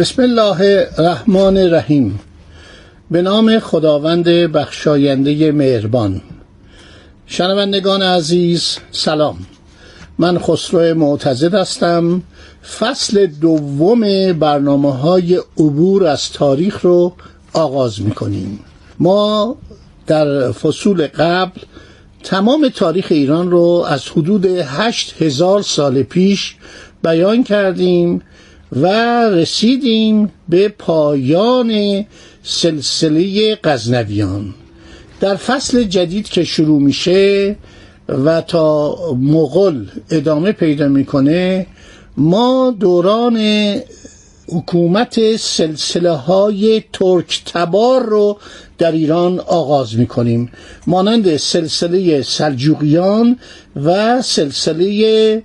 بسم الله الرحمن الرحیم. به نام خداوند بخشاینده مهربان. شنوندگان عزیز سلام. من خسرو معتزد هستم. فصل دوم برنامه های عبور از تاریخ رو آغاز می‌کنیم. ما در فصول قبل تمام تاریخ ایران رو از حدود هشت هزار سال پیش بیان کردیم و رسیدیم به پایان سلسله غزنویان. در فصل جدید که شروع میشه و تا مغل ادامه پیدا می‌کنه ما دوران حکومت سلسله های ترک تبار رو در ایران آغاز می‌کنیم. مانند سلسله سلجوقیان و سلسله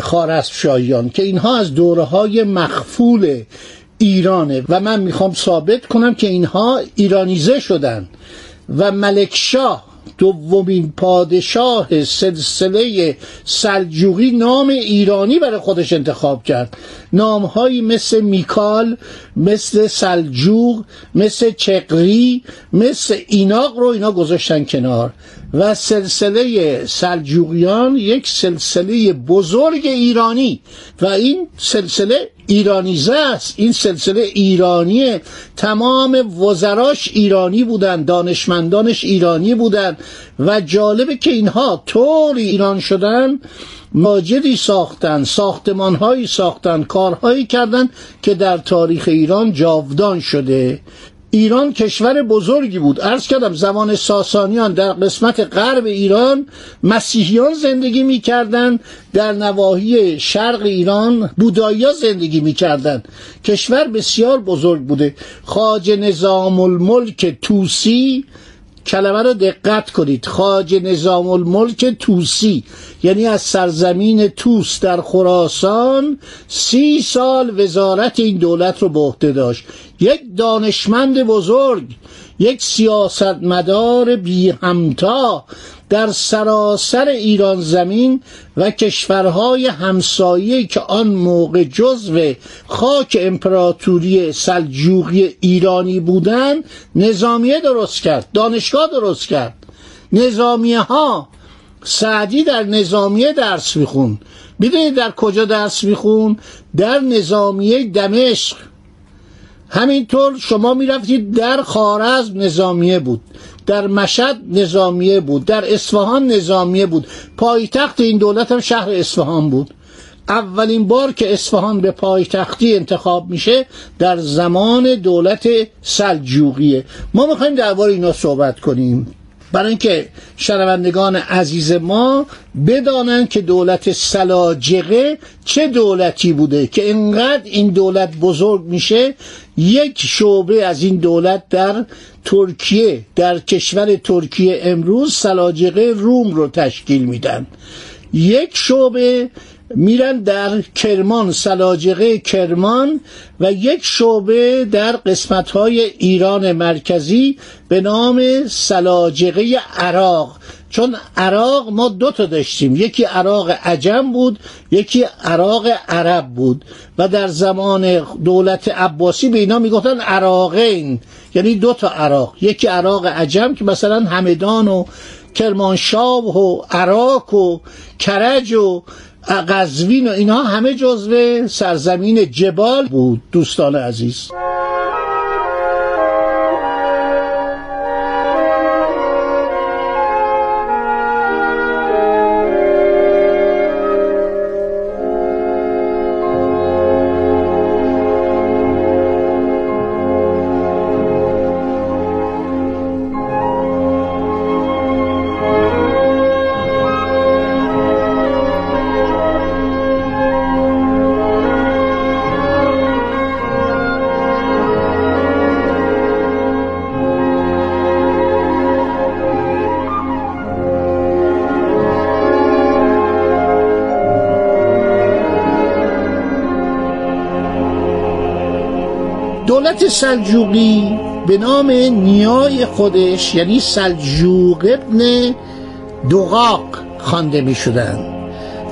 خارزمشاهیان که اینها از دوره های مخفول ایرانه و من می‌خوام ثابت کنم که اینها ایرانیزه شدن و ملکشاه دومین پادشاه سلسله سلجوقی نام ایرانی برای خودش انتخاب کرد. نامهایی مثل میکال مثل سلجوق مثل چقری مثل ایناق رو اینا گذاشتن کنار. و سلسله سلجوقیان یک سلسله بزرگ ایرانی و این سلسله ایرانیزه است. این سلسله ایرانیه تمام وزراش ایرانی بودن دانشمندانش ایرانی بودن و جالبه که اینها طور ایران شدن ماجدی ساختن ساختمانهایی ساختن کارهایی کردن که در تاریخ ایران جاودان شده. ایران کشور بزرگی بود. عرض کردم زمان ساسانیان در قسمت غرب ایران مسیحیان زندگی می‌کردند. در نواحی شرق ایران بودایی زندگی می‌کردند. کشور بسیار بزرگ بوده. خاج نظام الملک توسی کلمه رو دقت کنید. خاج نظام الملک توسی یعنی از سرزمین توس در خراسان سی سال وزارت این دولت رو به عهده داشت. یک دانشمند بزرگ یک سیاستمدار بی همتا در سراسر ایران زمین و کشورهای همسایه که آن موقع جزو خاک امپراتوری سلجوقی ایرانی بودند نظامیه درست کرد دانشگاه درست کرد. نظامیه ها سعدی در نظامیه درس میخون می‌دونید در کجا درس میخون در نظامیه دمشق. همینطور شما می‌رفتید در خارزم نظامیه بود در مشد نظامیه بود در اصفهان نظامیه بود. پایتخت این دولت هم شهر اصفهان بود. اولین بار که اصفهان به پایتختی انتخاب میشه در زمان دولت سلجوقیه. ما می‌خوایم درباره اینا صحبت کنیم. برای اینکه شنوندگان عزیز ما بدانند که دولت سلاجقه چه دولتی بوده که انقدر این دولت بزرگ میشه. یک شعبه از این دولت در ترکیه در کشور ترکیه امروز سلاجقه روم رو تشکیل میدن. یک شعبه میرن در کرمان سلاجقه کرمان و یک شعبه در قسمت های ایران مرکزی به نام سلاجقه عراق. چون عراق ما دو تا داشتیم. یکی عراق عجم بود یکی عراق عرب بود. و در زمان دولت عباسی به اینا می‌گفتن عراقین. یعنی دو تا عراق. یکی عراق عجم که مثلا همدان و کرمانشاه و عراق و کرج و قزوین و اینها همه جزو سرزمین جبال بود دوستان عزیز. سلجوقی به نام نیای خودش یعنی سلجوق ابن دقاق خوانده می شدن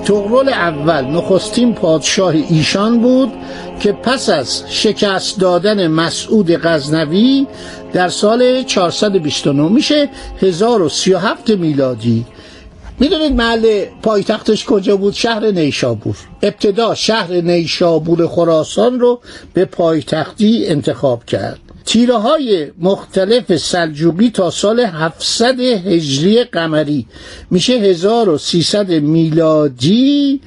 تغرل اول نخستین پادشاه ایشان بود که پس از شکست دادن مسعود غزنوی در سال 429 میشه 1037 میلادی می‌دونید محل پایتختش کجا بود؟ شهر نیشابور. ابتدا شهر نیشابور خراسان رو به پایتختی انتخاب کرد. تیره های مختلف سلجوقی تا سال 700 هجری قمری. میشه 1300 میلادی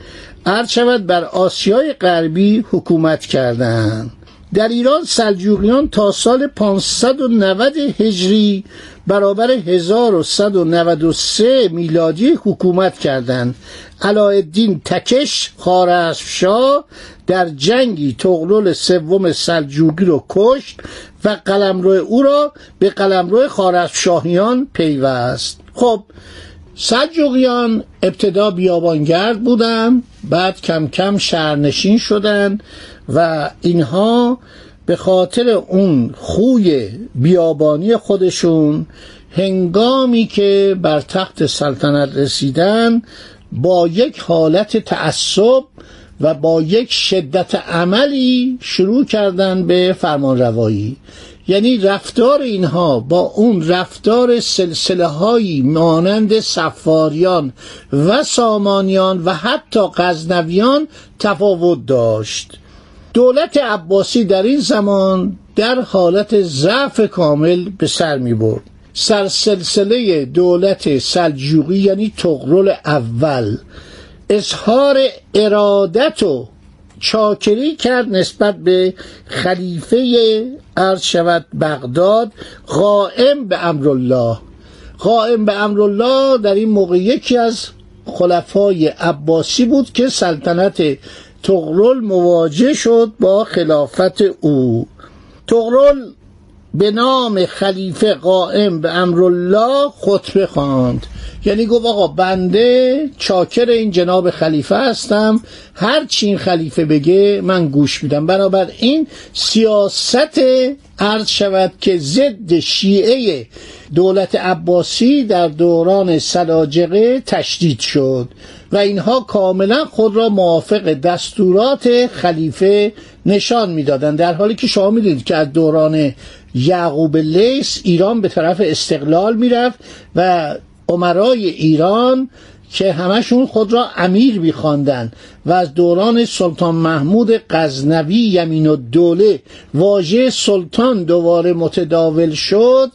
عرض شود بر آسیای غربی حکومت کردند در ایران سلجوقیان تا سال 590 هجری برابر 1193 میلادی حکومت کردند. علاءالدین تکش خارزمشاه در جنگی تغلل سوم سلجوقی رو کشت و قلمرو او را به قلمرو خارزمشاهیان پیوست. خب سلجوقیان ابتدا بیابانگرد بودند. بعد کم کم شهرنشین شدند و اینها به خاطر اون خوی بیابانی خودشون هنگامی که بر تخت سلطنت رسیدن با یک حالت تعصب و با یک شدت عملی شروع کردن به فرمانروایی. یعنی رفتار اینها با اون رفتار سلسله هایی مانند سفاریان و سامانیان و حتی غزنویان تفاوت داشت. دولت عباسی در این زمان در حالت ضعف کامل به سر می برد. سرسلسله دولت سلجوقی یعنی تغرل اول. اظهار ارادت و چاکری کرد نسبت به خلیفه عرض شود بغداد قائم به امرالله. قائم به امرالله در این موقع یکی از خلفای عباسی بود که سلطنت تغرل مواجه شد با خلافت او. تغرل به نام خلیفه قائم به امرالله خطبه خواند یعنی گفت آقا بنده چاکر این جناب خلیفه هستم. هر چی این خلیفه بگه من گوش میدم. این سیاست عرض شود که ضد شیعه دولت عباسی در دوران سلاجقه تشدید شد و اینها کاملا خود را موافق دستورات خلیفه نشان می‌دادند. در حالی که شما می‌دونید که از دوران یعقوب لیس ایران به طرف استقلال می‌رفت و عمرای ایران که همشون خود را امیر میخواندند و از دوران سلطان محمود غزنوی یمین و دوله واژه سلطان دوباره متداول شد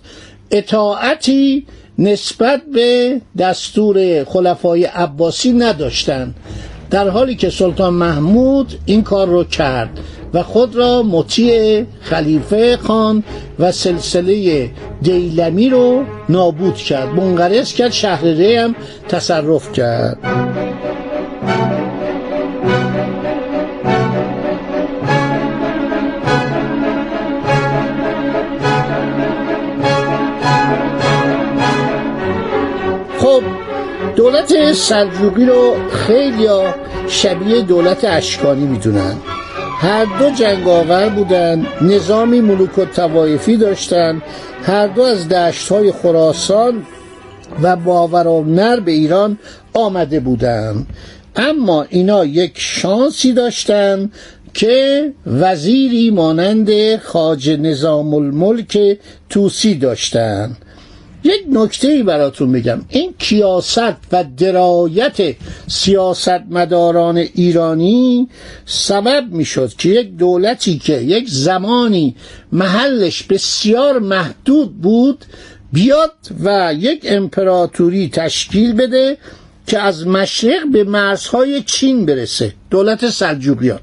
اطاعتی نسبت به دستور خلفای عباسی نداشتند. در حالی که سلطان محمود این کار رو کرد. و خود را مطیع خلیفه خان و سلسله دیلمی رو نابود کرد. منقرض کرد شهر هم تصرف کرد. خب دولت سلجوقی رو خیلی شبیه دولت اشکانی می‌دونن. هر دو جنگاور بودند نظامی ملوک و توایفی داشتند هر دو از دشت های خراسان و باور نر به ایران آمده بودند. اما اینا یک شانسی داشتند که وزیری مانند خاج نظام الملک توسی داشتند. یک نکته ای براتون بگم این کیاست و درایت سیاستمداران ایرانی سبب می‌شد که یک دولتی که یک زمانی محلش بسیار محدود بود بیاد و یک امپراتوری تشکیل بده که از مشرق به مرزهای چین برسه. دولت سلجوقیان.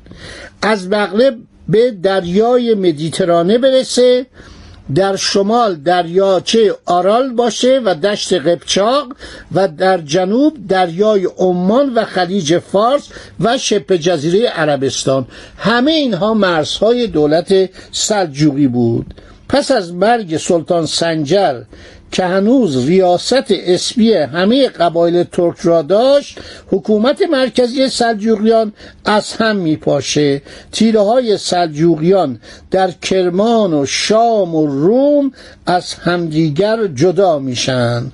از مغرب به دریای مدیترانه برسه. در شمال دریاچه آرال باشه و دشت قبچاق و در جنوب دریای عمان و خلیج فارس و شبه جزیره عربستان. همه اینها مرزهای دولت سلجوقی بود. پس از مرگ سلطان سنجر که هنوز ریاست اسبی همه قبایل ترک را داشت حکومت مرکزی سلجوقیان از هم میپاشه. تیره های سلجوقیان در کرمان و شام و روم از همدیگر جدا میشن.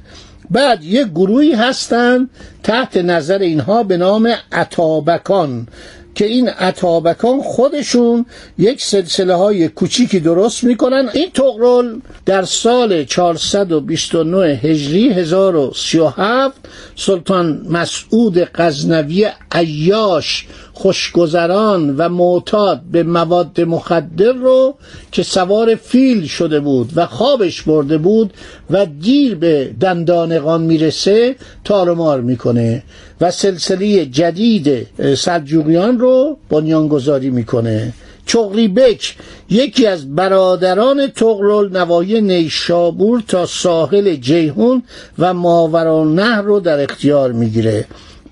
بعد یک گروهی هستند تحت نظر اینها به نام عطابکان که این عطابکان خودشون یک سلسله های کوچیکی درست می‌کنن. این تقرل در سال 429 هجری 1037 سلطان مسعود غزنوی عیاش خوشگذران و معتاد به مواد مخدر رو که سوار فیل شده بود و خوابش برده بود و دیر به دندانقان می‌رسه تارمار می‌کنه و سلسله جدید سلجوقیان رو بنیانگذاری می‌کنه. چغری بک یکی از برادران تغرل نوای نیشابور تا ساحل جیهون و ماورالنهر رو در اختیار می‌گیره.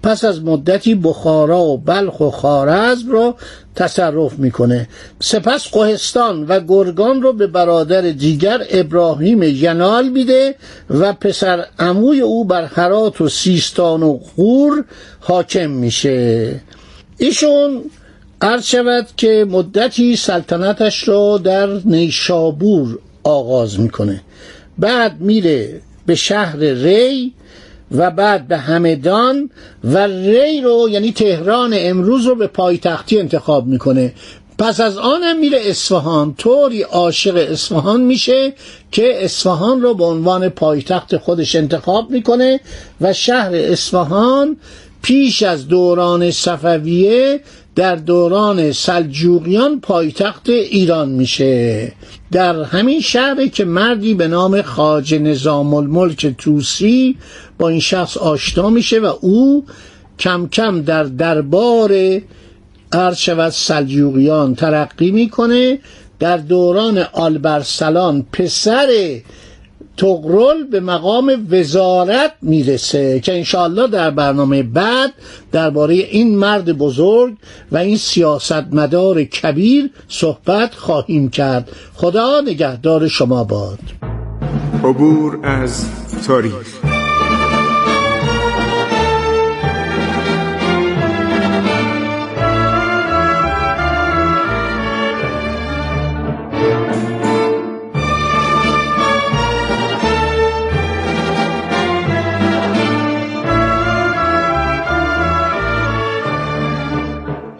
پس از مدتی بخارا و بلخ و خارزم را تصرف می‌کنه. سپس قهستان و گرگان رو به برادر دیگر ابراهیم ینال میده و پسر عموی او بر هرات و سیستان و غور حاکم میشه. ایشون عرض شود که مدتی سلطنتش را در نیشابور آغاز می‌کنه. بعد میره به شهر ری و بعد به همدان و ری رو یعنی تهران امروز رو به پایتختی انتخاب می‌کنه. پس از آنم میره اصفهان. طوری عاشق اصفهان میشه که اصفهان رو به عنوان پایتخت خودش انتخاب می‌کنه و شهر اصفهان پیش از دوران صفویه در دوران سلجوقیان پایتخت ایران میشه. در همین شهر که مردی به نام خاج نظام الملک توسی با این شخص آشنا میشه و او کم کم در دربار عرض سلجوقیان ترقی می‌کنه. در دوران آلبرسلان پسر تغرل به مقام وزارت می‌رسه که انشاءالله در برنامه بعد درباره این مرد بزرگ و این سیاستمدار کبیر صحبت خواهیم کرد. خدا نگهدار شما باد. عبور از تاریخ.